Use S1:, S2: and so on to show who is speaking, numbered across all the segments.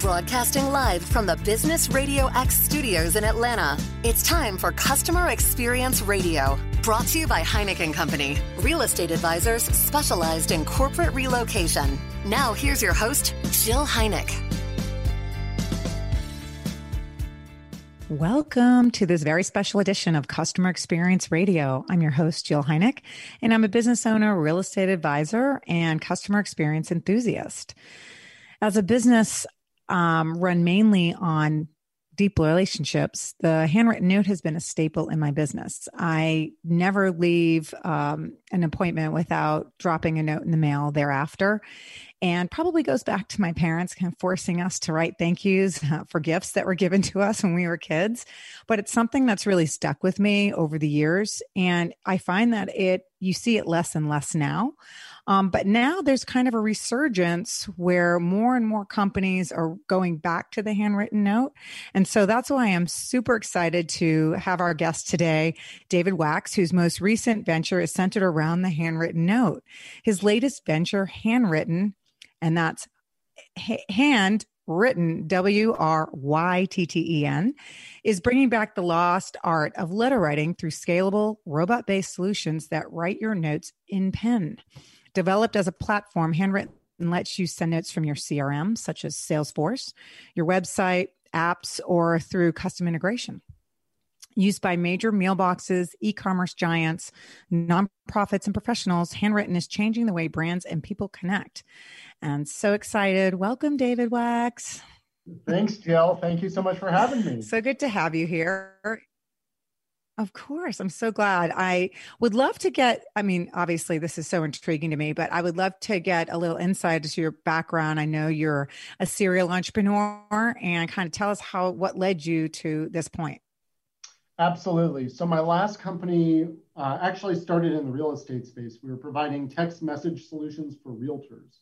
S1: Broadcasting live from the Business Radio X studios in Atlanta. It's time for Customer Experience Radio. Brought to you by Heineken Company, real estate advisors specialized in corporate relocation. Now, here's your host, Jill Heineck.
S2: Welcome to this very special edition of Customer Experience Radio. I'm your host, Jill Heineck, and I'm a business owner, real estate advisor, and customer experience enthusiast. As a business um, run mainly on deep relationships, the handwritten note has been a staple in my business. I never leave um, an appointment without dropping a note in the mail thereafter. And probably goes back to my parents kind of forcing us to write thank yous uh, for gifts that were given to us when we were kids. But it's something that's really stuck with me over the years. And I find that it, you see it less and less now. Um, but now there's kind of a resurgence where more and more companies are going back to the handwritten note. And so that's why I'm super excited to have our guest today, David Wax, whose most recent venture is centered around the handwritten note. His latest venture, Handwrytten, and that's hand written W R Y T T E N is bringing back the lost art of letter writing through scalable robot based solutions that write your notes in pen. Developed as a platform, Handwrytten lets you send notes from your CRM, such as Salesforce, your website, apps, or through custom integration. Used by major mailboxes, e commerce giants, nonprofits, and professionals, Handwrytten is changing the way brands and people connect. And so excited. Welcome, David Wax.
S3: Thanks, Jill. Thank you so much for having me.
S2: So good to have you here. Of course. I'm so glad. I would love to get, I mean, obviously, this is so intriguing to me, but I would love to get a little insight into your background. I know you're a serial entrepreneur and kind of tell us how, what led you to this point.
S3: Absolutely. So, my last company uh, actually started in the real estate space. We were providing text message solutions for realtors.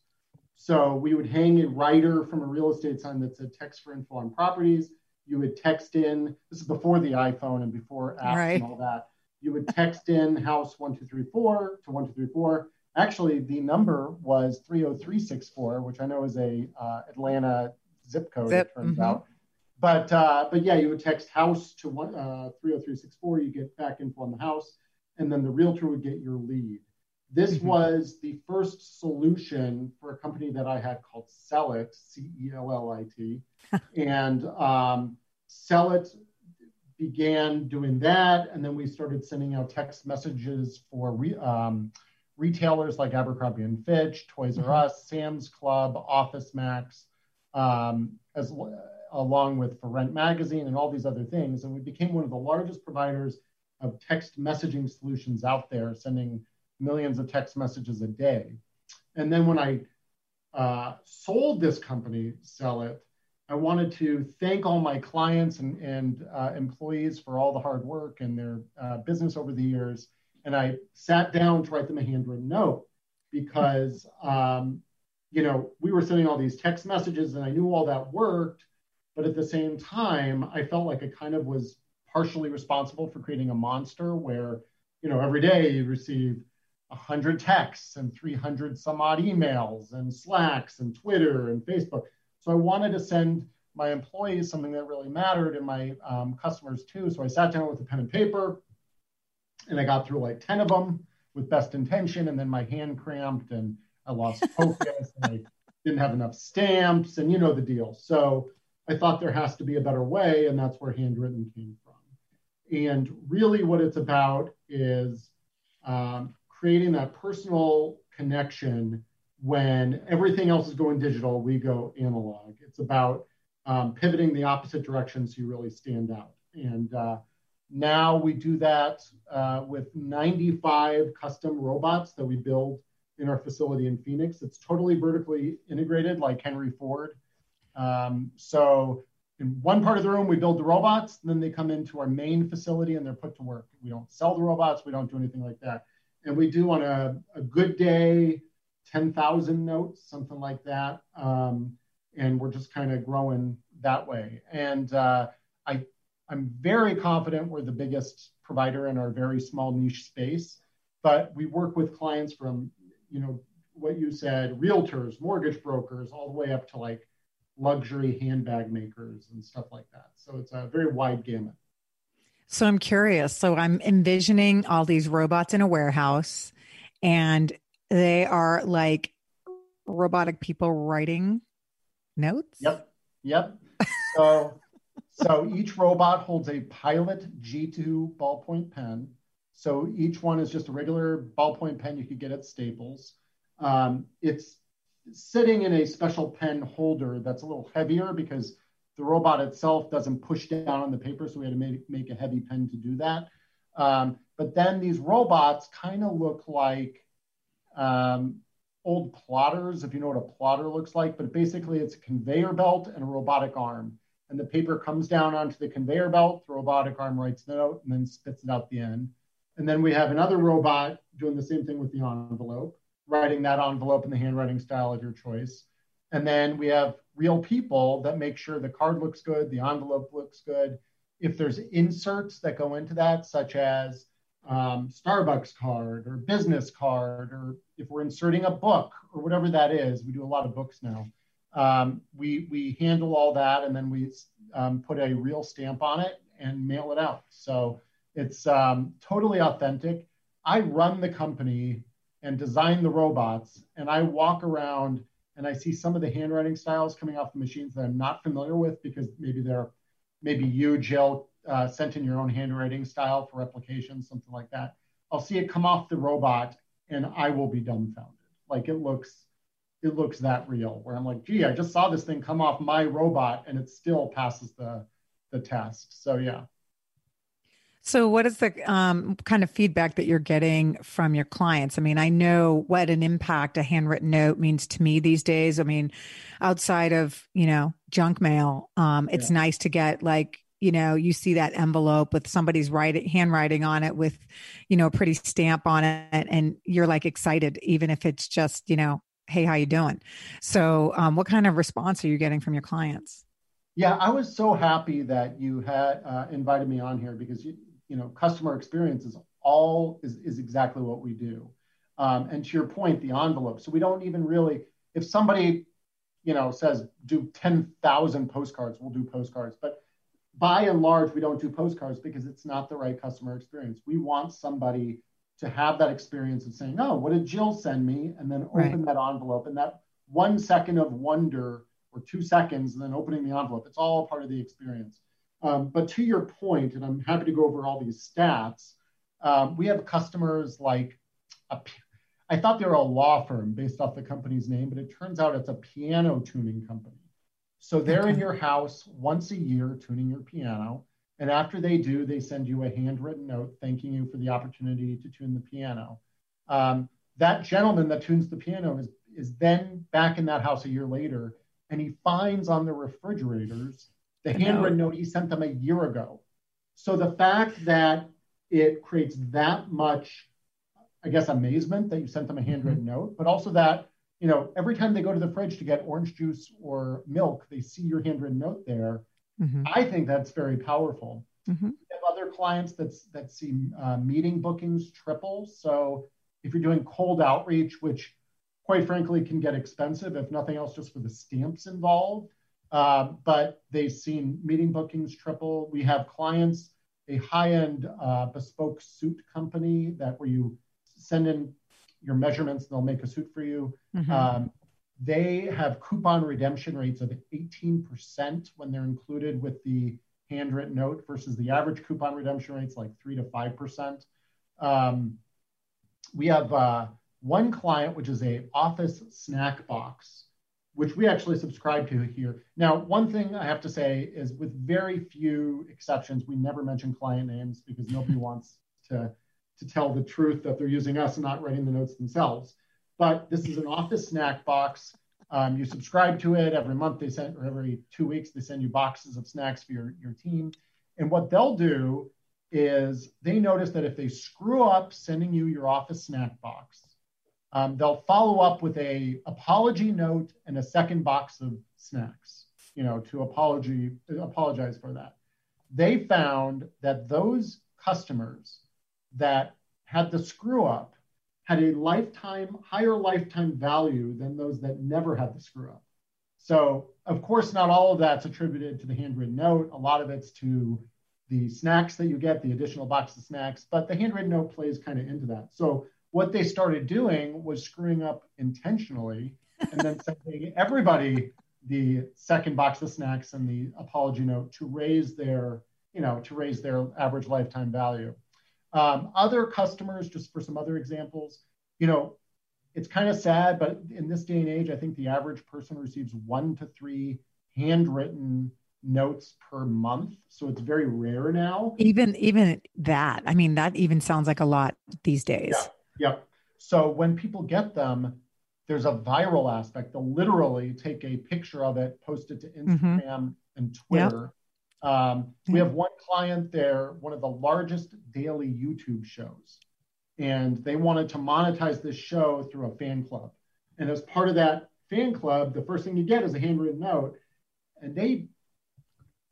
S3: So, we would hang a writer from a real estate sign that said text for info on properties you would text in, this is before the iPhone and before apps right. and all that. You would text in house 1234 to 1234. Actually, the number was 30364, which I know is a uh, Atlanta zip code, zip. it turns mm-hmm. out. But uh, but yeah, you would text house to one, uh, 30364, you get back info on the house, and then the realtor would get your lead. This mm-hmm. was the first solution for a company that I had called Cellit, C E L L I T. and um, Cellit began doing that. And then we started sending out text messages for re, um, retailers like Abercrombie and Fitch, Toys mm-hmm. R Us, Sam's Club, Office Max, um, as along with For Rent Magazine and all these other things. And we became one of the largest providers of text messaging solutions out there, sending millions of text messages a day. And then when I uh, sold this company, Cellit, I wanted to thank all my clients and, and uh, employees for all the hard work and their uh, business over the years. And I sat down to write them a handwritten note because, um, you know, we were sending all these text messages and I knew all that worked. But at the same time, I felt like I kind of was partially responsible for creating a monster where, you know, every day you receive 100 texts and 300 some odd emails and Slacks and Twitter and Facebook. So I wanted to send my employees something that really mattered and my um, customers too. So I sat down with a pen and paper and I got through like 10 of them with best intention. And then my hand cramped and I lost focus and I didn't have enough stamps and you know the deal. So I thought there has to be a better way. And that's where Handwrytten came from. And really what it's about is um, creating that personal connection when everything else is going digital, we go analog. It's about um, pivoting the opposite direction so you really stand out. And uh, now we do that uh, with 95 custom robots that we build in our facility in Phoenix. It's totally vertically integrated, like Henry Ford. Um, so in one part of the room, we build the robots, then they come into our main facility and they're put to work. We don't sell the robots, we don't do anything like that and we do on a, a good day 10,000 notes, something like that. Um, and we're just kind of growing that way. And uh, I, I'm very confident we're the biggest provider in our very small niche space, but we work with clients from, you know, what you said, realtors, mortgage brokers, all the way up to like luxury handbag makers and stuff like that. So it's a very wide gamut.
S2: So I'm curious. So I'm envisioning all these robots in a warehouse and they are like robotic people writing notes.
S3: Yep. Yep. So so each robot holds a Pilot G2 ballpoint pen. So each one is just a regular ballpoint pen you could get at Staples. Um, it's sitting in a special pen holder that's a little heavier because the robot itself doesn't push down on the paper, so we had to make, make a heavy pen to do that. Um, but then these robots kind of look like um, old plotters, if you know what a plotter looks like, but basically it's a conveyor belt and a robotic arm. And the paper comes down onto the conveyor belt, the robotic arm writes the note and then spits it out the end. And then we have another robot doing the same thing with the envelope, writing that envelope in the handwriting style of your choice. And then we have real people that make sure the card looks good, the envelope looks good. If there's inserts that go into that, such as um, Starbucks card or business card, or if we're inserting a book or whatever that is, we do a lot of books now. Um, we we handle all that and then we um, put a real stamp on it and mail it out. So it's um, totally authentic. I run the company and design the robots, and I walk around and I see some of the handwriting styles coming off the machines that I'm not familiar with because maybe they're maybe you, Jill, uh, sent in your own handwriting style for replication, something like that. I'll see it come off the robot and I will be dumbfounded. Like it looks, it looks that real. Where I'm like, gee, I just saw this thing come off my robot and it still passes the the test. So yeah.
S2: So, what is the um, kind of feedback that you're getting from your clients? I mean, I know what an impact a handwritten note means to me these days. I mean, outside of you know junk mail, um, it's yeah. nice to get like you know you see that envelope with somebody's writing handwriting on it with you know a pretty stamp on it, and you're like excited, even if it's just you know, hey, how you doing? So, um, what kind of response are you getting from your clients?
S3: Yeah, I was so happy that you had uh, invited me on here because you, you know, customer experience is all is, is exactly what we do. Um, and to your point, the envelope. So we don't even really, if somebody, you know, says do 10,000 postcards, we'll do postcards. But by and large, we don't do postcards because it's not the right customer experience. We want somebody to have that experience of saying, oh, what did Jill send me? And then open right. that envelope. And that one second of wonder or two seconds, and then opening the envelope, it's all part of the experience. Um, but to your point, and I'm happy to go over all these stats, um, we have customers like, a, I thought they were a law firm based off the company's name, but it turns out it's a piano tuning company. So they're okay. in your house once a year tuning your piano. And after they do, they send you a handwritten note thanking you for the opportunity to tune the piano. Um, that gentleman that tunes the piano is, is then back in that house a year later, and he finds on the refrigerators the handwritten note he sent them a year ago. So the fact that it creates that much, I guess, amazement that you sent them a handwritten mm-hmm. note, but also that, you know, every time they go to the fridge to get orange juice or milk, they see your handwritten note there. Mm-hmm. I think that's very powerful. Mm-hmm. We have other clients that's, that see uh, meeting bookings triple. So if you're doing cold outreach, which quite frankly can get expensive, if nothing else, just for the stamps involved, but they've seen meeting bookings triple. We have clients, a high-end uh, bespoke suit company that where you send in your measurements, and they'll make a suit for you. Mm-hmm. Um, they have coupon redemption rates of 18% when they're included with the handwritten note versus the average coupon redemption rates like three to five percent. Um, we have uh, one client which is a office snack box which we actually subscribe to here. Now, one thing I have to say is with very few exceptions, we never mention client names because nobody wants to, to tell the truth that they're using us and not writing the notes themselves. But this is an office snack box. Um, you subscribe to it every month. They send, or every two weeks, they send you boxes of snacks for your, your team. And what they'll do is they notice that if they screw up sending you your office snack box, um, they'll follow up with a apology note and a second box of snacks, you know, to apology apologize for that. They found that those customers that had the screw up had a lifetime higher lifetime value than those that never had the screw up. So, of course, not all of that's attributed to the handwritten note. A lot of it's to the snacks that you get, the additional box of snacks, but the handwritten note plays kind of into that. So, what they started doing was screwing up intentionally and then sending everybody the second box of snacks and the apology note to raise their, you know, to raise their average lifetime value. Um, other customers, just for some other examples, you know, it's kind of sad, but in this day and age, I think the average person receives one to three handwritten notes per month. So it's very rare now.
S2: Even even that. I mean, that even sounds like a lot these days.
S3: Yeah. Yep. So when people get them, there's a viral aspect. They'll literally take a picture of it, post it to mm-hmm. Instagram mm-hmm. and Twitter. Yep. Um, we have one client there, one of the largest daily YouTube shows, and they wanted to monetize this show through a fan club. And as part of that fan club, the first thing you get is a handwritten note. And they,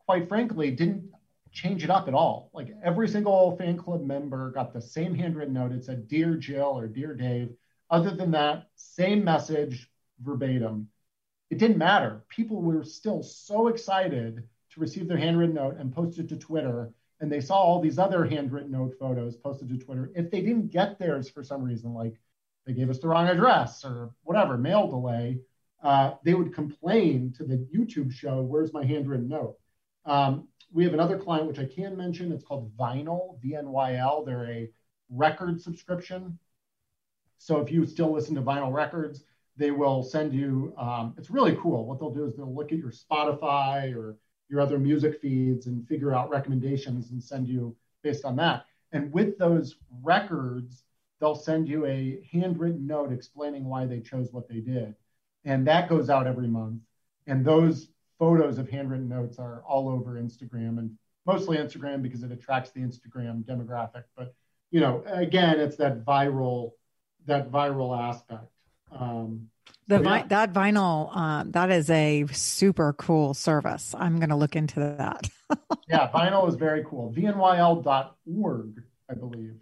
S3: quite frankly, didn't change it up at all. Like every single fan club member got the same handwritten note. It said, Dear Jill or Dear Dave other than that, same message verbatim. It didn't matter. People were still so excited to receive their handwritten note and post it to Twitter. And they saw all these other handwritten note photos posted to Twitter. If they didn't get theirs for some reason, like they gave us the wrong address or whatever, mail delay, uh, they would complain to the YouTube show, Where's my handwritten note? Um, we have another client, which I can mention. It's called Vnyl, V N Y L. They're a record subscription so if you still listen to vinyl records, they will send you, um, it's really cool. What they'll do is they'll look at your Spotify or your other music feeds and figure out recommendations and send you based on that. And with those records, they'll send you a handwritten note explaining why they chose what they did. And that goes out every month. And those photos of handwritten notes are all over Instagram and mostly Instagram because it attracts the Instagram demographic. But you know, again, it's that viral that viral aspect. Um,
S2: the so, vi- that vinyl um, that is a super cool service. I'm going to look into that.
S3: yeah, vinyl is very cool. vnyl.org, I believe.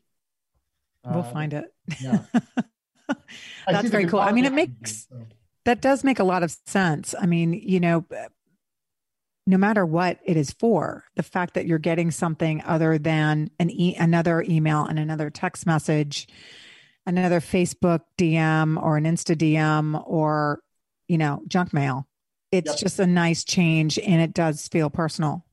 S2: We'll uh, find it. Yeah. That's very cool. I mean, it makes so. that does make a lot of sense. I mean, you know, no matter what it is for, the fact that you're getting something other than an e- another email and another text message another Facebook DM or an Insta DM or, you know, junk mail. It's yep. just a nice change and it does feel personal.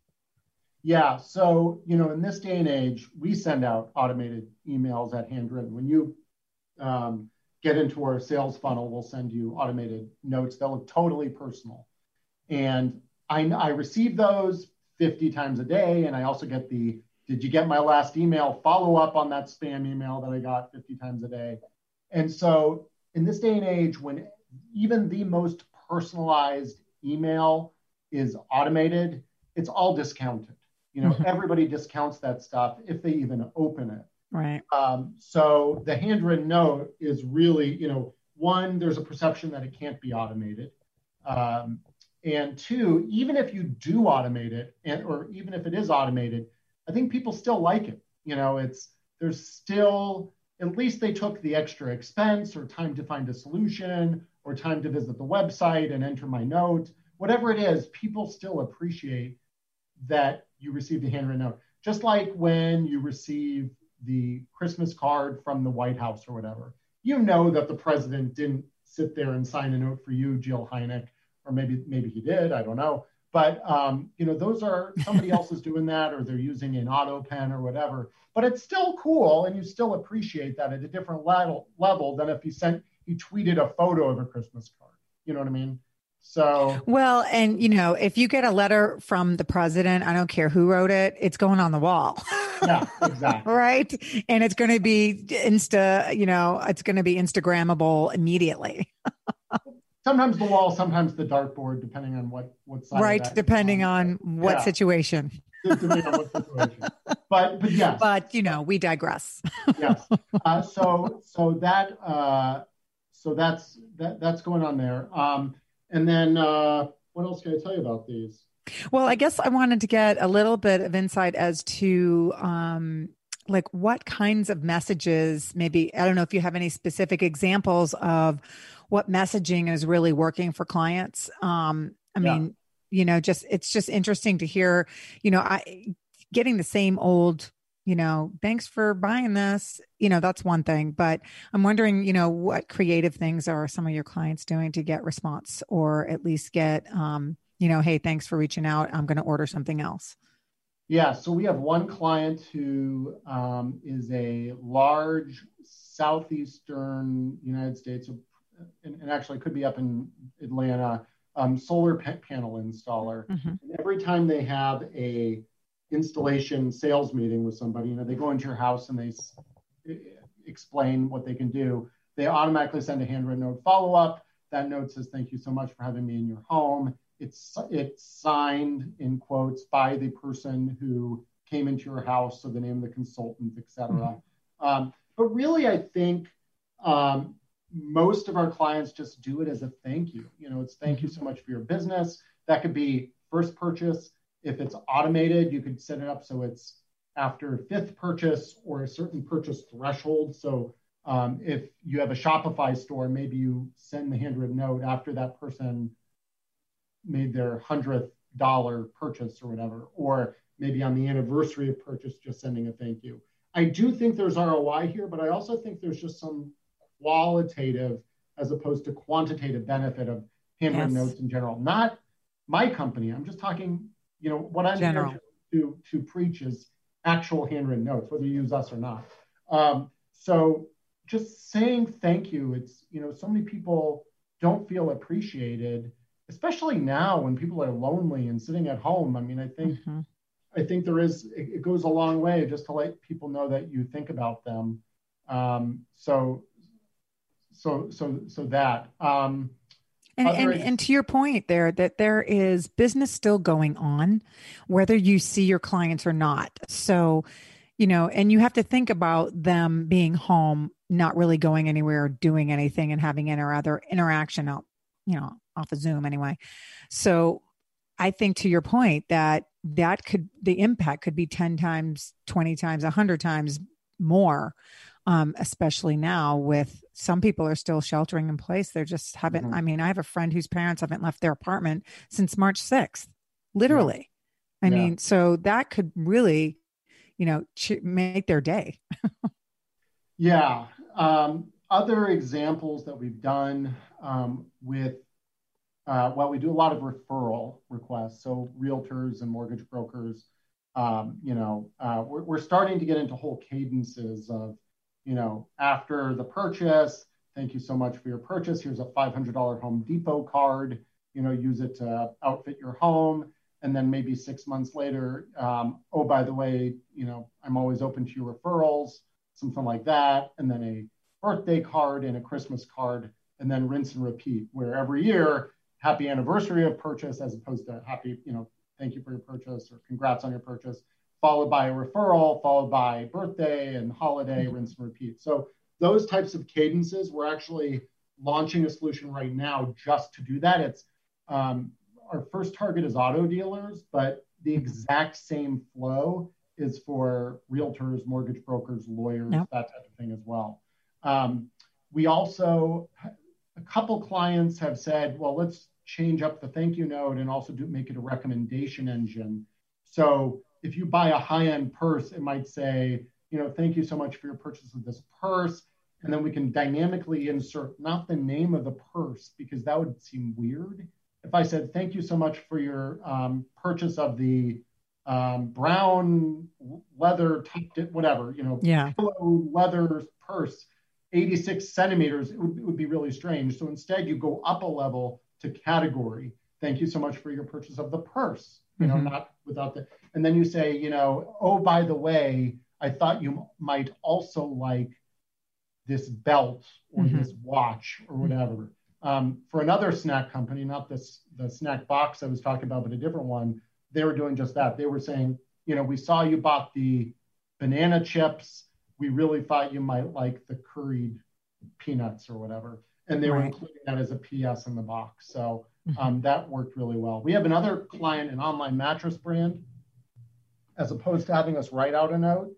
S3: Yeah. So, you know, in this day and age, we send out automated emails at Handwrytten. When you um, get into our sales funnel, we'll send you automated notes that look totally personal. And I, I receive those 50 times a day. And I also get the did you get my last email? Follow up on that spam email that I got 50 times a day. And so, in this day and age, when even the most personalized email is automated, it's all discounted. You know, mm-hmm. everybody discounts that stuff if they even open it.
S2: Right.
S3: Um, so the handwritten note is really, you know, one, there's a perception that it can't be automated. Um, and two, even if you do automate it, and, or even if it is automated, I think people still like it. You know, it's there's still at least they took the extra expense or time to find a solution or time to visit the website and enter my note. Whatever it is, people still appreciate that you received a handwritten note. Just like when you receive the Christmas card from the White House or whatever, you know that the president didn't sit there and sign a note for you, Jill Heineck, or maybe maybe he did, I don't know. But um, you know, those are somebody else is doing that, or they're using an auto pen or whatever. But it's still cool, and you still appreciate that at a different level level than if he sent he tweeted a photo of a Christmas card. You know what I mean? So
S2: well, and you know, if you get a letter from the president, I don't care who wrote it, it's going on the wall.
S3: yeah, exactly.
S2: right, and it's going to be insta. You know, it's going to be Instagrammable immediately
S3: sometimes the wall, sometimes the dartboard, depending on what what side.
S2: Right, depending on what yeah. situation. depending on what situation.
S3: But but yes.
S2: But you know, we digress.
S3: yes. Uh, so so that uh, so that's that that's going on there. Um, and then uh, what else can I tell you about these?
S2: Well, I guess I wanted to get a little bit of insight as to um, like what kinds of messages maybe i don't know if you have any specific examples of what messaging is really working for clients. Um, I yeah. mean, you know, just it's just interesting to hear, you know, I getting the same old you know, thanks for buying this. You know, that's one thing. But I'm wondering, you know, what creative things are some of your clients doing to get response or at least get, um, you know, hey, thanks for reaching out. I'm going to order something else.
S3: Yeah. So we have one client who um, is a large southeastern United States, and, and, actually could be up in Atlanta, um, solar panel installer. Mm-hmm. every time they have a installation sales meeting with somebody, you know, they go into your house and they s- explain what they can do. They automatically send a handwritten note follow up. That note says, "Thank you so much for having me in your home." It's it's signed in quotes by the person who came into your house, so the name of the consultant, etc. Mm-hmm. Um, but really, I think um, most of our clients just do it as a thank you. You know, it's thank you mm-hmm. so much for your business. That could be first purchase, if it's automated, you could set it up so it's after fifth purchase or a certain purchase threshold. So um, if you have a Shopify store, maybe you send the handwritten note after that person made their hundredth dollar purchase or whatever, or maybe on the anniversary of purchase, just sending a thank you. I do think there's ROI here, but I also think there's just some qualitative as opposed to quantitative benefit of handwritten yes. notes in general. Not my company. I'm just talking you know, what I'm General. here to, to preach is actual handwritten notes, whether you use us or not. Um, so just saying thank you, it's, you know, so many people don't feel appreciated, especially now when people are lonely and sitting at home. I mean, I think, mm-hmm. I think there is, it, it, goes a long way just to let people know that you think about them. Um, so, so, so, so that, um,
S2: and, and, and, to your point there, that there is business still going on, whether you see your clients or not. So, you know, and you have to think about them being home, not really going anywhere, doing anything, and having any other interaction out, you know, off of Zoom anyway. So, I think to your point that that could the impact could be 10 times 20 times 100 times more um, especially now with some people are still sheltering in place. They're just haven't. Mm-hmm. I mean, I have a friend whose parents haven't left their apartment since March 6th, literally. Yeah. I yeah. mean, so that could really, you know, ch- make their day.
S3: yeah. Um, other examples that we've done um, with, uh, well, we do a lot of referral requests. So realtors and mortgage brokers, um, you know, uh, we're, we're starting to get into whole cadences of, you know, after the purchase, thank you so much for your purchase. Here's a $500 Home Depot card. You know, use it to outfit your home. And then maybe six months later, um, oh, by the way, you know, I'm always open to your referrals, something like that. And then a birthday card and a Christmas card, and then rinse and repeat, where every year, happy anniversary of purchase as opposed to happy, you know, thank you for your purchase or congrats on your purchase followed by a referral, followed by birthday and holiday, mm-hmm. rinse and repeat. So those types of cadences, we're actually launching a solution right now just to do that. It's um, our first target is auto dealers, but the exact same flow is for realtors, mortgage brokers, lawyers, yep. that type of thing as well. Um, we also, a couple clients have said, well, let's change up the thank you note and also do make it a recommendation engine. So if you buy a high-end purse, it might say, you know, thank you so much for your purchase of this purse. And then we can dynamically insert not the name of the purse because that would seem weird. If I said, thank you so much for your um, purchase of the um, brown leather, whatever, you know,
S2: yeah.
S3: leather purse, 86 centimeters, it would, it would be really strange. So instead, you go up a level to category. Thank you so much for your purchase of the purse you know, mm-hmm. not without the, and then you say, you know, oh, by the way, I thought you might also like this belt or mm-hmm. this watch or whatever. Um, for another snack company, not this the snack box I was talking about, but a different one, they were doing just that. They were saying, you know, we saw you bought the banana chips. We really thought you might like the curried peanuts or whatever. And they right. were including that as a PS in the box. So Mm-hmm. Um, that worked really well. We have another client, an online mattress brand. As opposed to having us write out a note,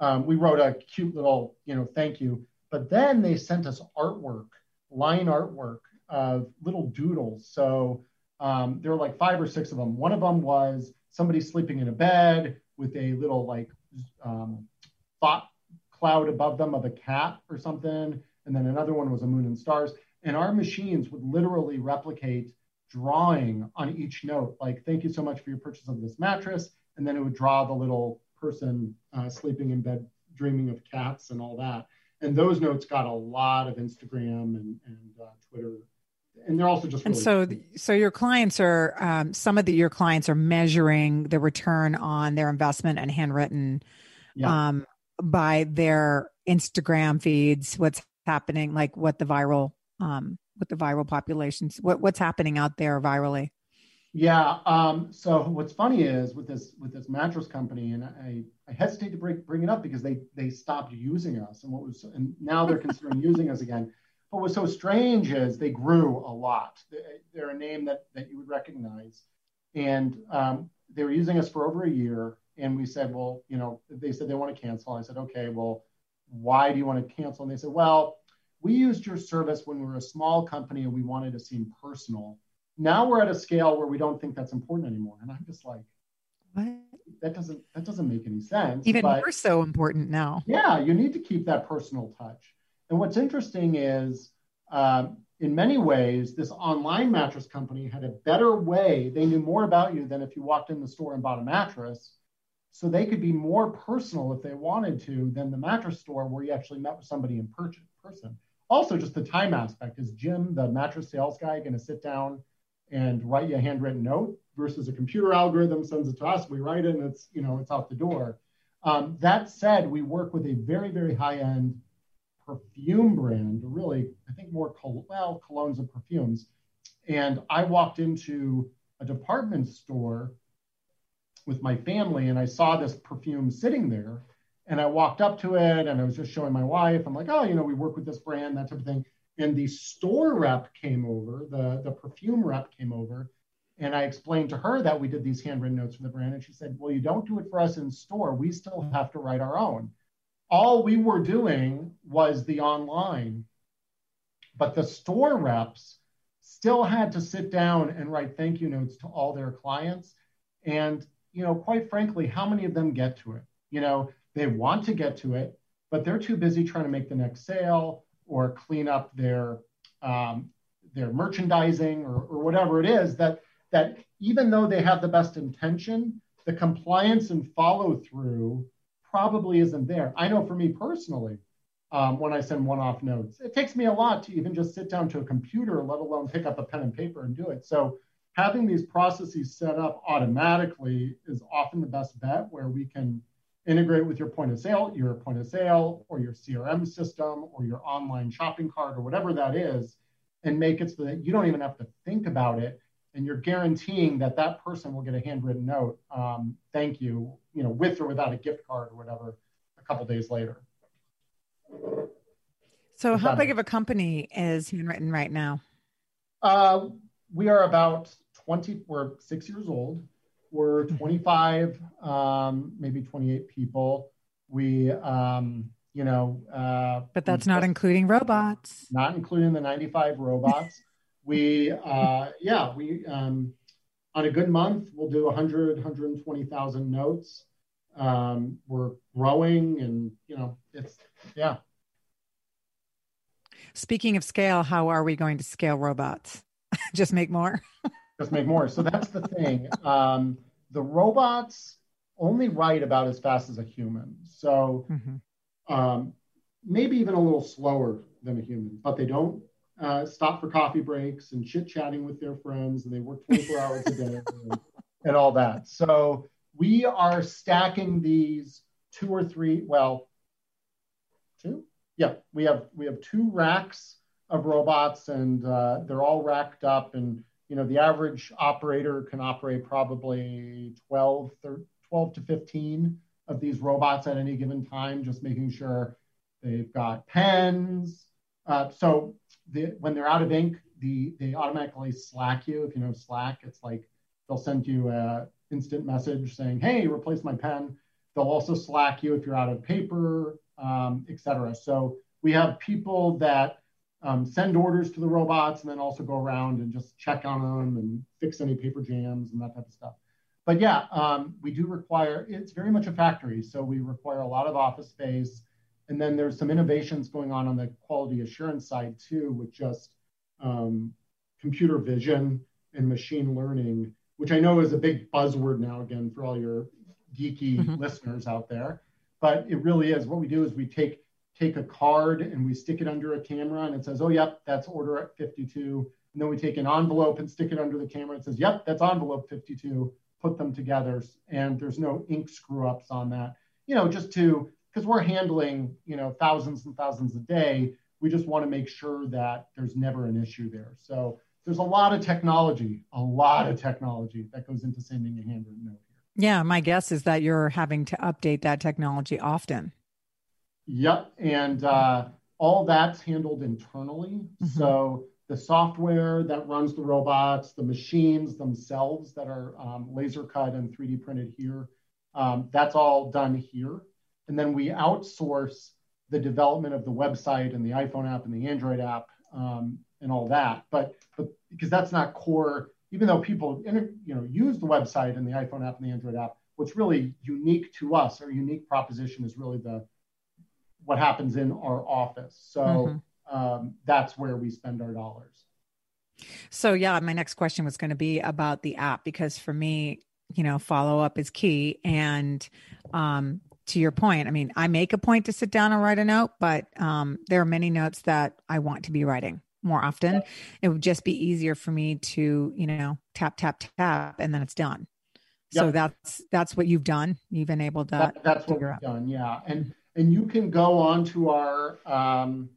S3: um, we wrote a cute little, you know, thank you. But then they sent us artwork line artwork of little doodles. So um, there were like five or six of them. One of them was somebody sleeping in a bed with a little like um, thought cloud above them of a cat or something. And then another one was a moon and stars. And our machines would literally replicate drawing on each note, like, thank you so much for your purchase of this mattress. And then it would draw the little person uh, sleeping in bed, dreaming of cats and all that. And those notes got a lot of Instagram and, and uh, Twitter and they're also just
S2: and so so your clients are um, some of the your clients are measuring the return on their investment and handwritten yeah. um, by their instagram feeds what's happening like what the viral um, what the viral populations what, what's happening out there virally
S3: yeah um, so what's funny is with this with this mattress company and i i hesitate to bring, bring it up because they they stopped using us and what was and now they're considering using us again But what's so strange is they grew a lot. They're a name that, that you would recognize. And um, they were using us for over a year. And we said, well, you know, they said they want to cancel. I said, okay, well, why do you want to cancel? And they said, well, we used your service when we were a small company and we wanted to seem personal. Now we're at a scale where we don't think that's important anymore. And I'm just like, what? That doesn't that doesn't make any sense.
S2: Even but, more so important now.
S3: Yeah, you need to keep that personal touch. And what's interesting is, um, in many ways, this online mattress company had a better way. They knew more about you than if you walked in the store and bought a mattress. So they could be more personal if they wanted to than the mattress store where you actually met with somebody in person. Also, just the time aspect. Is Jim, the mattress sales guy, going to sit down and write you a handwritten note versus a computer algorithm sends it to us? We write it and it's you know it's out the door. Um, that said, we work with a very very high end perfume brand, really, I think more, well, colognes and perfumes. And I walked into a department store with my family and I saw this perfume sitting there. And I walked up to it and I was just showing my wife. I'm like, oh, you know, we work with this brand, that type of thing. And the store rep came over, the, the perfume rep came over. And I explained to her that we did these handwritten notes for the brand. And she said, well, you don't do it for us in store. We still have to write our own all we were doing was the online, but the store reps still had to sit down and write thank you notes to all their clients. And, you know, quite frankly, how many of them get to it? You know, they want to get to it, but they're too busy trying to make the next sale or clean up their um, their merchandising or, or whatever it is that that even though they have the best intention, the compliance and follow through probably isn't there. I know for me personally, um, when I send one-off notes, it takes me a lot to even just sit down to a computer, let alone pick up a pen and paper and do it. So having these processes set up automatically is often the best bet where we can integrate with your point of sale, your point of sale, or your CRM system, or your online shopping cart, or whatever that is, and make it so that you don't even have to think about it and you're guaranteeing that that person will get a handwritten note, um, thank you, you know, with or without a gift card or whatever, a couple days later.
S2: So, how big of a company is Handwrytten right now?
S3: Uh, we are about 20, we're six years old. We're mm-hmm. 25, um, maybe 28 people. We, um, you know, uh,
S2: but that's not including robots.
S3: Not including the 95 robots we uh, yeah we um, on a good month we'll do 100 120000 notes um, we're growing and you know it's yeah
S2: speaking of scale how are we going to scale robots just make more
S3: just make more so that's the thing um, the robots only write about as fast as a human so mm-hmm. um, maybe even a little slower than a human but they don't uh, stop for coffee breaks and chit chatting with their friends, and they work 24 hours a day and, and all that. So we are stacking these two or three, well, two? Yeah, we have we have two racks of robots, and uh, they're all racked up. And you know, the average operator can operate probably 12, 13, 12 to 15 of these robots at any given time, just making sure they've got pens. Uh, so the, when they're out of ink, the, they automatically Slack you. If you know Slack, it's like they'll send you an instant message saying, "Hey, replace my pen." They'll also Slack you if you're out of paper, um, etc. So we have people that um, send orders to the robots and then also go around and just check on them and fix any paper jams and that type of stuff. But yeah, um, we do require, it's very much a factory. So we require a lot of office space. And then there's some innovations going on on the quality assurance side too, with just um, computer vision and machine learning, which I know is a big buzzword now again for all your geeky mm-hmm. listeners out there. But it really is. What we do is we take take a card and we stick it under a camera and it says, oh, yep, that's order at 52. And then we take an envelope and stick it under the camera. It says, yep, that's envelope 52. Put them together. And there's no ink screw ups on that. You know, just to, because we're handling, you know, thousands and thousands a day. We just want to make sure that there's never an issue there. So there's a lot of technology, a lot of technology that goes into sending a handwritten note here.
S2: Yeah, my guess is that you're having to update that technology often.
S3: Yep, and uh, all that's handled internally. Mm-hmm. So the software that runs the robots, the machines themselves that are um, laser cut and 3D printed here, um, that's all done here. And then we outsource the development of the website and the iPhone app and the Android app um, and all that. But, but because that's not core, even though people you know use the website and the iPhone app and the Android app, what's really unique to us, our unique proposition is really the what happens in our office. So mm-hmm. um, that's where we spend our dollars.
S2: So yeah, my next question was going to be about the app because for me, you know, follow up is key. And um, to your point, I mean, I make a point to sit down and write a note, but um, there are many notes that I want to be writing more often. It would just be easier for me to, you know, tap, tap, tap, and then it's done. Yep. So that's that's what you've done. You've been able to.
S3: That, that's what we've out. done. Yeah, and and you can go onto our um,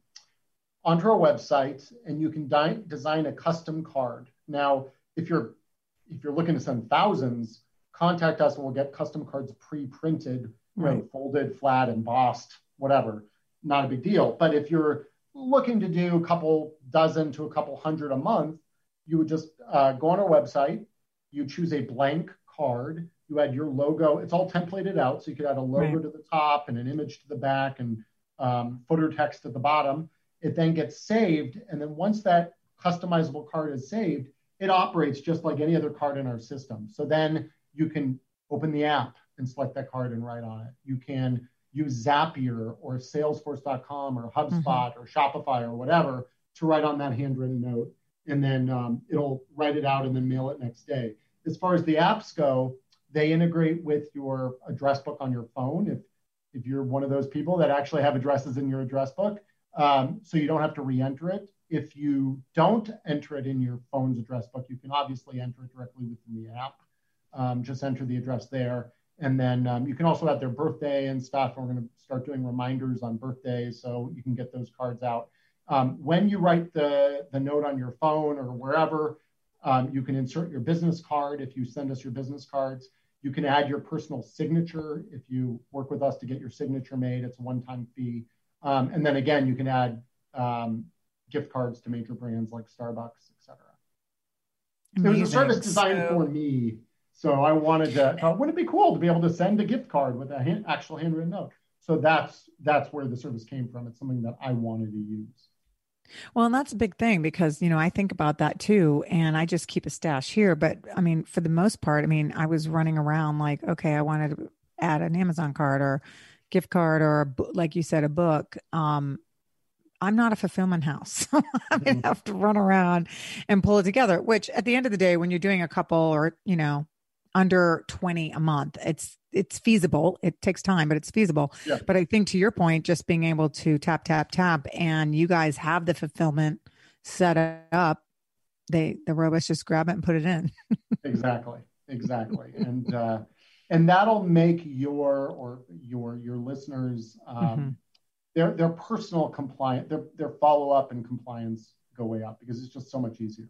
S3: onto our website and you can di- design a custom card. Now, if you're if you're looking to send thousands, contact us and we'll get custom cards pre-printed, right. know, folded, flat, embossed, whatever. Not a big deal. But if you're looking to do a couple dozen to a couple hundred a month, you would just uh, go on our website. You choose a blank card you add your logo. It's all templated out, so you could add a logo right. to the top and an image to the back and um, footer text at the bottom. It then gets saved, and then once that customizable card is saved, it operates just like any other card in our system. So then you can open the app and select that card and write on it. You can use Zapier or Salesforce.com or HubSpot mm-hmm. or Shopify or whatever to write on that handwritten note, and then um, it'll write it out and then mail it next day. As far as the apps go, they integrate with your address book on your phone if, if you're one of those people that actually have addresses in your address book. Um, so you don't have to re-enter it. If you don't enter it in your phone's address book, you can obviously enter it directly within the app. Um, just enter the address there. And then um, you can also add their birthday and stuff. We're going to start doing reminders on birthdays so you can get those cards out. Um, when you write the, the note on your phone or wherever, um, you can insert your business card if you send us your business cards. You can add your personal signature if you work with us to get your signature made. It's a one-time fee. Um, and then again, you can add um, gift cards to major brands like Starbucks, etc. It was a service designed so, for me. So I wanted to, uh, wouldn't it be cool to be able to send a gift card with a hand, actual handwritten note? So that's that's where the service came from. It's something that I wanted to use.
S2: Well, and that's a big thing because, you know, I think about that too. And I just keep a stash here. But I mean, for the most part, I mean, I was running around like, okay, I wanted to add an Amazon card or gift card or, a, like you said, a book. Um, I'm not a fulfillment house. I mean, mm-hmm. have to run around and pull it together, which at the end of the day, when you're doing a couple or, you know, under 20 a month, it's it's feasible. It takes time, but it's feasible. Yeah. But I think to your point, just being able to tap, tap, tap, and you guys have the fulfillment set up, they the robots just grab it and put it in.
S3: exactly, exactly, and uh, and that'll make your or your your listeners um, mm-hmm. their their personal compliance, their their follow up and compliance go way up because it's just so much easier.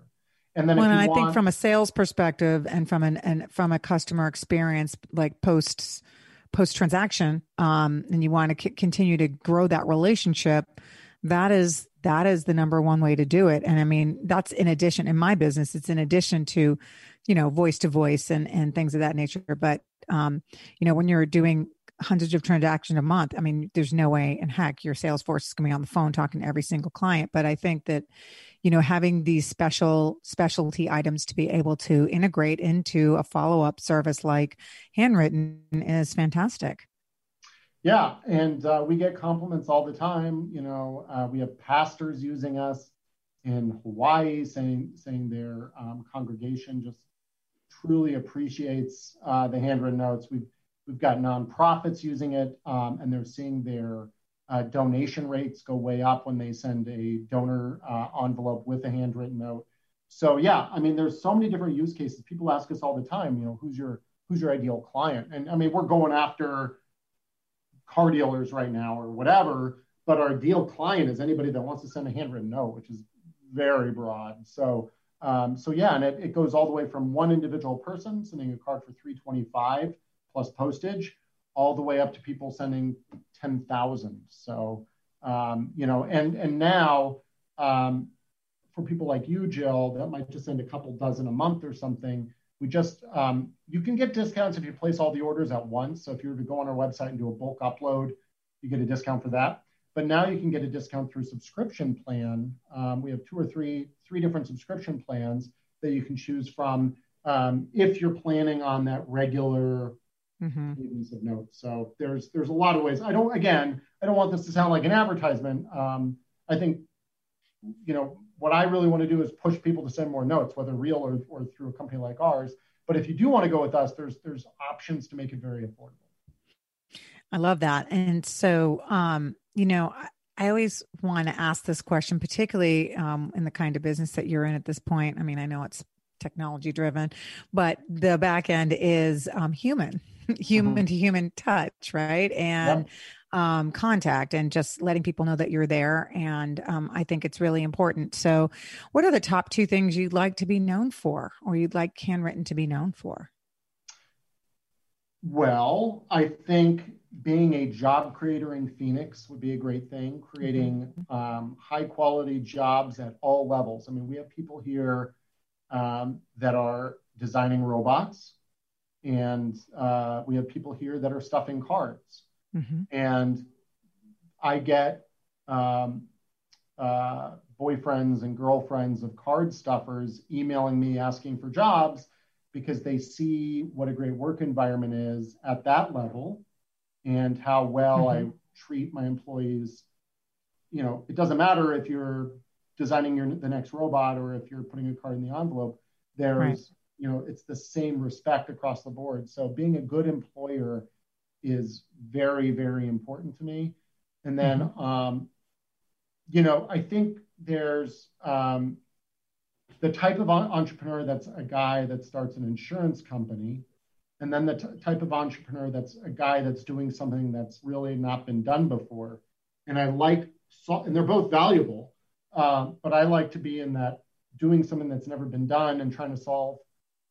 S2: And then well, and I want... think from a sales perspective and from an and from a customer experience, like post post transaction, um, and you want to c- continue to grow that relationship, that is that is the number one way to do it. And I mean, that's in addition in my business, it's in addition to, you know, voice to voice and and things of that nature. But um, you know, when you're doing hundreds of transactions a month. I mean, there's no way in heck your sales force is going to be on the phone talking to every single client. But I think that, you know, having these special specialty items to be able to integrate into a follow up service like Handwrytten is fantastic.
S3: Yeah, and uh, we get compliments all the time. You know, uh, we have pastors using us in Hawaii saying saying their um, congregation just truly appreciates uh, the handwritten notes. We've we've got nonprofits using it, um, and they're seeing their uh, donation rates go way up when they send a donor uh, envelope with a handwritten note. So yeah, I mean, there's so many different use cases. People ask us all the time, you know, who's your who's your ideal client? And I mean, we're going after car dealers right now or whatever, but our ideal client is anybody that wants to send a handwritten note, which is very broad. So um, so yeah, and it, it goes all the way from one individual person sending a card for 325 plus postage, all the way up to people sending 10,000. So um, you know, and and now um, for people like you, Jill, that might just send a couple dozen a month or something. We just um, you can get discounts if you place all the orders at once. So if you were to go on our website and do a bulk upload, you get a discount for that. But now you can get a discount through subscription plan. Um, we have two or three three different subscription plans that you can choose from um, if you're planning on that regular mm-hmm. of notes. So there's there's a lot of ways. I don't again I don't want this to sound like an advertisement. Um, I think you know what I really want to do is push people to send more notes, whether real or, or through a company like ours. But if you do want to go with us, there's there's options to make it very affordable.
S2: I love that. And so um, you know, I always want to ask this question, particularly um, in the kind of business that you're in at this point. I mean, I know it's technology driven, but the back end is um, human, human mm-hmm. to human touch, right? And yep. um, contact and just letting people know that you're there. And um, I think it's really important. So, what are the top two things you'd like to be known for or you'd like Handwrytten to be known for?
S3: Well, I think being a job creator in Phoenix would be a great thing, creating mm-hmm. um, high quality jobs at all levels. I mean, we have people here um, that are designing robots, and uh, we have people here that are stuffing cards. Mm-hmm. And I get um, uh, boyfriends and girlfriends of card stuffers emailing me asking for jobs because they see what a great work environment is at that level and how well mm-hmm. I treat my employees. You know, it doesn't matter if you're designing your the next robot or if you're putting a card in the envelope. There's, right. you know, it's the same respect across the board. So being a good employer is very, very important to me. And then, mm-hmm. um, you know, I think there's um, the type of entrepreneur that's a guy that starts an insurance company and then the t- type of entrepreneur that's a guy that's doing something that's really not been done before. And I like, and they're both valuable, uh, but I like to be in that doing something that's never been done and trying to solve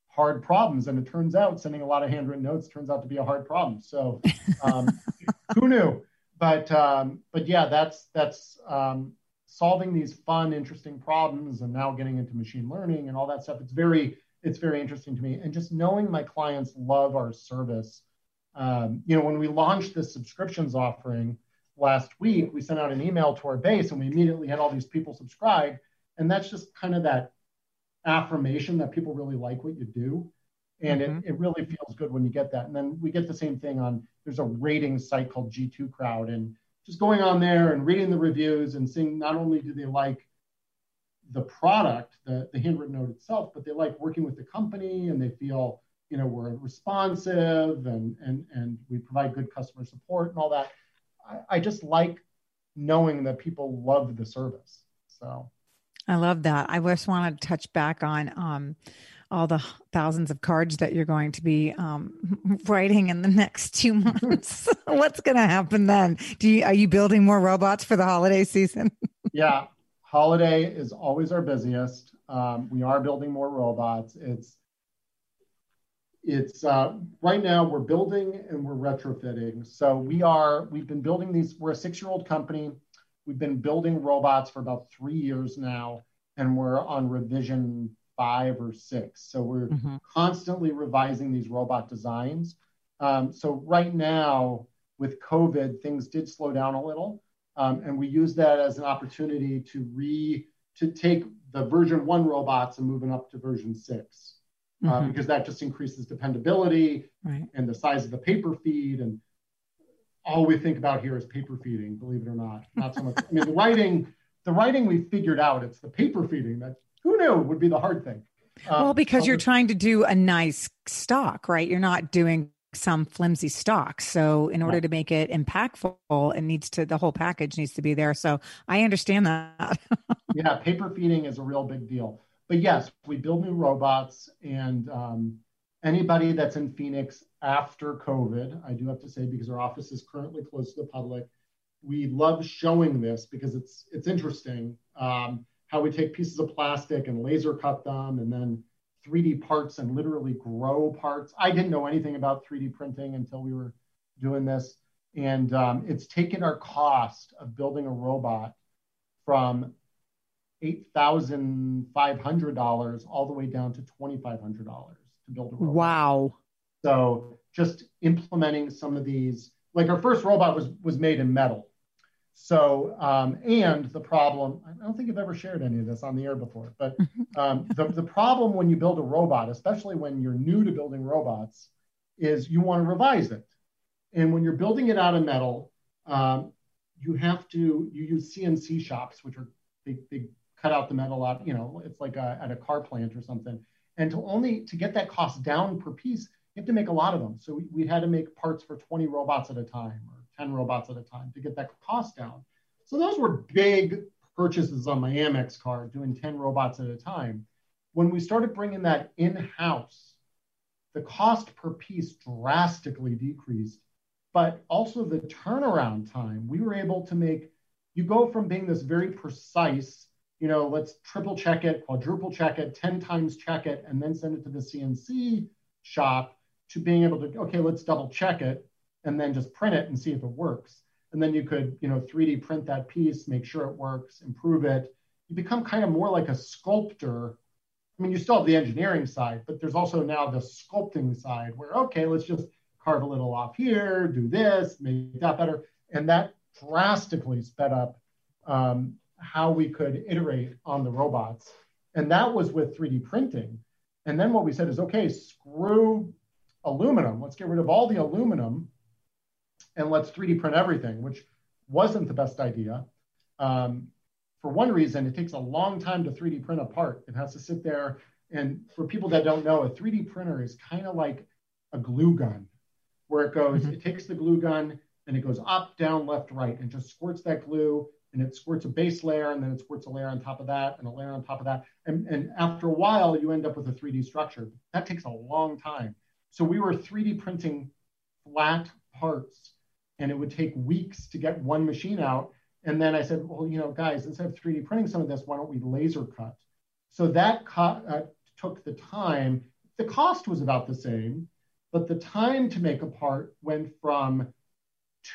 S3: hard problems. And it turns out sending a lot of handwritten notes turns out to be a hard problem. So um, who knew? But um, but yeah, that's that's um, solving these fun, interesting problems, and now getting into machine learning and all that stuff. It's very it's very interesting to me. And just knowing my clients love our service. Um, you know, when we launched this subscriptions offering last week, we sent out an email to our base and we immediately had all these people subscribe. And that's just kind of that affirmation that people really like what you do. And mm-hmm. it, it really feels good when you get that. And then we get the same thing on there's a rating site called G2 Crowd. And just going on there and reading the reviews and seeing not only do they like the product, the, the handwritten note itself, but they like working with the company and they feel, you know, we're responsive and and and we provide good customer support and all that. I, I just like knowing that people love the service. So
S2: I love that. I just want to touch back on um, all the thousands of cards that you're going to be um, writing in the next two months. What's going to happen then? Do you are you building more robots for the holiday season?
S3: yeah, holiday is always our busiest. Um, we are building more robots. It's it's uh, right now we're building and we're retrofitting. So we are we've been building these. We're a six year old company. We've been building robots for about three years now, and we're on revision five or six. So we're mm-hmm. constantly revising these robot designs. Um, so right now with COVID, things did slow down a little. Um, and we use that as an opportunity to re to take the version one robots and moving up to version 6 uh, mm-hmm. because that just increases dependability right. and the size of the paper feed and all we think about here is paper feeding believe it or not not so much i mean the writing the writing we figured out it's the paper feeding that who knew would be the hard thing
S2: um, well because you're trying to do a nice stock right you're not doing some flimsy stock. So in order to make it impactful, it needs to the whole package needs to be there. So I understand that.
S3: yeah, paper feeding is a real big deal. But yes, we build new robots, and um, anybody that's in Phoenix after COVID, I do have to say because our office is currently closed to the public, we love showing this because it's it's interesting um, how we take pieces of plastic and laser cut them, and then 3D parts and literally grow parts. I didn't know anything about 3D printing until we were doing this. And um, it's taken our cost of building a robot from $8,500 all the way down to $2,500 to build a robot.
S2: Wow.
S3: So just implementing some of these, like our first robot was, was made in metal. So, um, and the problem, I don't think I've ever shared any of this on the air before, but um, the, the problem when you build a robot, especially when you're new to building robots, is you want to revise it. And when you're building it out of metal, um, you have to, you use CNC shops, which are, they, they cut out the metal out, you know, it's like a, at a car plant or something. And to only, to get that cost down per piece, you have to make a lot of them. So we, we had to make parts for 20 robots at a time or 10 robots at a time to get that cost down. So those were big purchases on my Amex card, doing 10 robots at a time. When we started bringing that in house, the cost per piece drastically decreased, but also the turnaround time. We were able to make, you go from being this very precise, you know, let's triple check it, quadruple check it, 10 times check it, and then send it to the CNC shop to being able to, okay, let's double check it and then just print it and see if it works. And then you could, you know, 3D print that piece, make sure it works, improve it. You become kind of more like a sculptor. I mean, you still have the engineering side, but there's also now the sculpting side where, okay, let's just carve a little off here, do this, make that better. And that drastically sped up um, how we could iterate on the robots. And that was with 3D printing. And then what we said is, okay, screw aluminum. Let's get rid of all the aluminum and let's 3D print everything, which wasn't the best idea. Um, for one reason, it takes a long time to 3D print a part. It has to sit there. And for people that don't know, a 3D printer is kind of like a glue gun, where it goes, mm-hmm. it takes the glue gun and it goes up, down, left, right, and just squirts that glue and it squirts a base layer and then it squirts a layer on top of that and a layer on top of that. And, and after a while, you end up with a 3D structure. That takes a long time. So we were 3D printing flat parts and it would take weeks to get one machine out. And then I said, well, you know, guys, instead of 3D printing some of this, why don't we laser cut? So that co- uh, took the time. The cost was about the same, but the time to make a part went from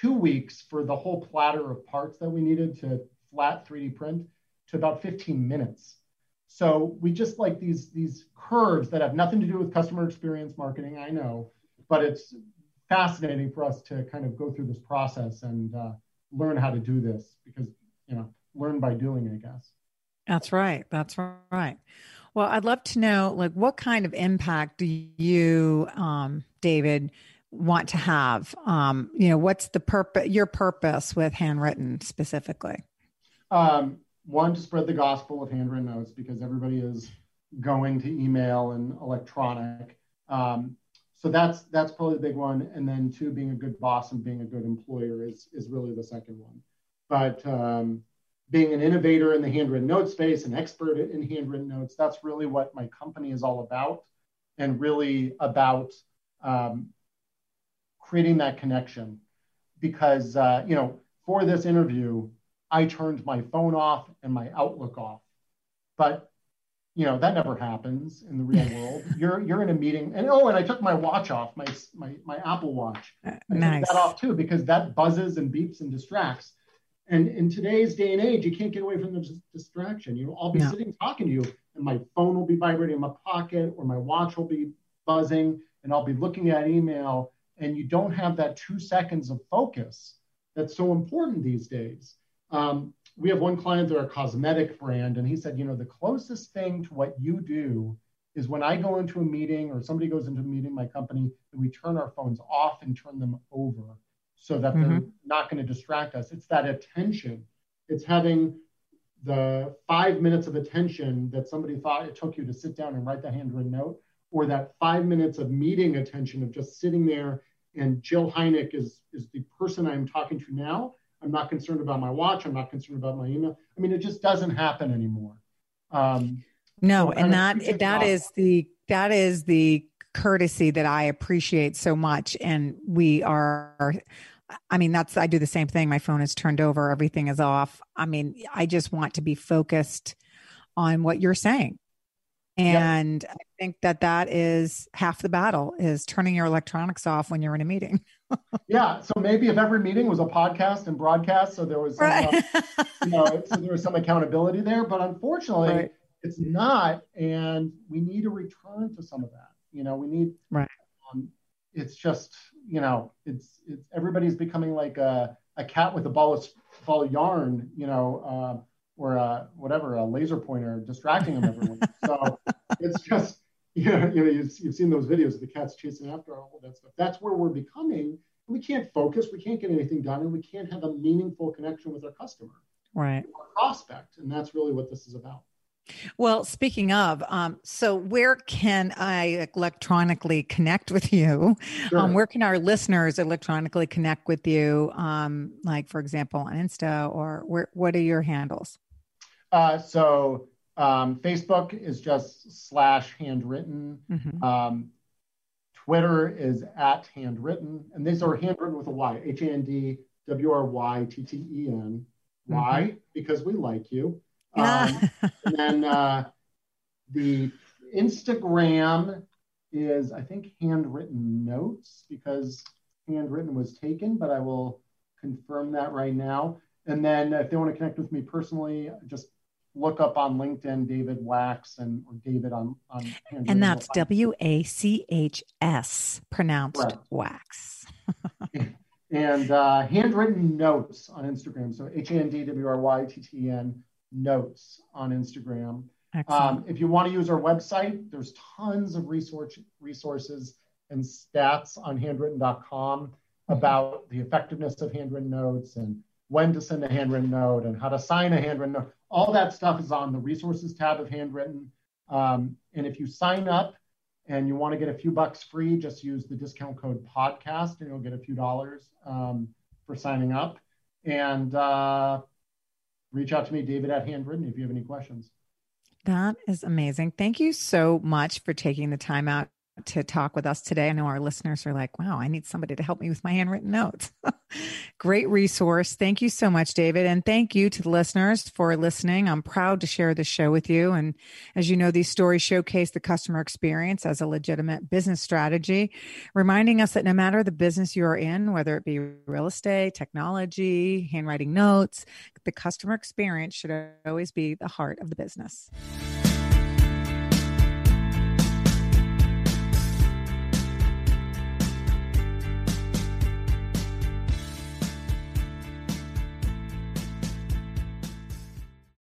S3: two weeks for the whole platter of parts that we needed to flat 3D print to about 15 minutes. So we just like these these curves that have nothing to do with customer experience marketing. I know, but it's fascinating for us to kind of go through this process and uh, learn how to do this because you know learn by doing i guess
S2: that's right that's right well i'd love to know like what kind of impact do you um, david want to have um, you know what's the purpose your purpose with Handwrytten specifically
S3: um, one to spread the gospel of handwritten notes because everybody is going to email and electronic um, so that's that's probably the big one. And then two, being a good boss and being a good employer is is really the second one. But um, being an innovator in the handwritten note space, an expert in handwritten notes, that's really what my company is all about, and really about um, creating that connection. Because uh, you know, for this interview, I turned my phone off and my Outlook off, but you know that never happens in the real world you're you're in a meeting and oh and i took my watch off my my, my apple watch
S2: I nice.
S3: that off too because that buzzes and beeps and distracts and in today's day and age you can't get away from the distraction you know i'll be no. sitting talking to you and my phone will be vibrating in my pocket or my watch will be buzzing and i'll be looking at email and you don't have that two seconds of focus that's so important these days. Um, we have one client, they're a cosmetic brand, and he said, you know, the closest thing to what you do is when I go into a meeting or somebody goes into a meeting in my company, we turn our phones off and turn them over so that mm-hmm. they're not going to distract us. It's that attention. It's having the five minutes of attention that somebody thought it took you to sit down and write the handwritten note, or that five minutes of meeting attention of just sitting there and Jill Heineck is is the person I'm talking to now. I'm not concerned about my watch. I'm not concerned about my email. I mean, it just doesn't happen anymore. Um,
S2: no, and that that is the that is the courtesy that I appreciate so much. And we are, I mean, that's I do the same thing. My phone is turned over, everything is off. I mean, I just want to be focused on what you're saying. And yep. I think that that is half the battle is turning your electronics off when you're in a meeting.
S3: yeah. So maybe if every meeting was a podcast and broadcast, so there was, some, right. uh, you know, so there was some accountability there. But unfortunately, right. it's not, and we need to return to some of that. You know, we need.
S2: Right.
S3: Um, it's just, you know, it's it's everybody's becoming like a, a cat with a ball of ball of yarn. You know. Uh, or a, whatever a laser pointer distracting them everyone. so it's just you know, you know you've, you've seen those videos of the cats chasing after all that stuff. That's where we're becoming. We can't focus. We can't get anything done, and we can't have a meaningful connection with our customer,
S2: right?
S3: Our prospect, and that's really what this is about.
S2: Well, speaking of, um, so where can I electronically connect with you? Sure. Um, where can our listeners electronically connect with you? Um, like, for example, on Insta, or where? What are your handles?
S3: Uh, so um, Facebook is just slash Handwrytten. Mm-hmm. Um, Twitter is at Handwrytten, and these are Handwrytten with a Y, H A N D W R Y T T E N. Why? Mm-hmm. Because we like you. Um, and then uh, the Instagram is, I think, Handwrytten notes because Handwrytten was taken, but I will confirm that right now. And then if they want to connect with me personally, just look up on LinkedIn David Wachs and or David on on
S2: and that's W A C H S pronounced Correct. Wax.
S3: and uh, Handwrytten notes on Instagram. So H A N D W R Y T T N notes on Instagram. Um, if you want to use our website, there's tons of resource resources and stats on handwrytten.com mm-hmm. about the effectiveness of handwritten notes and when to send a handwritten note and how to sign a handwritten note. All that stuff is on the resources tab of Handwrytten. Um, and if you sign up and you want to get a few bucks free, just use the discount code podcast and you'll get a few dollars um, for signing up. And uh, reach out to me, David at Handwrytten, if you have any questions.
S2: That is amazing. Thank you so much for taking the time out to talk with us today. I know our listeners are like, wow, I need somebody to help me with my handwritten notes. Great resource. Thank you so much, David. And thank you to the listeners for listening. I'm proud to share this show with you. And as you know, these stories showcase the customer experience as a legitimate business strategy, reminding us that no matter the business you are in, whether it be real estate, technology, handwriting notes, the customer experience should always be the heart of the business.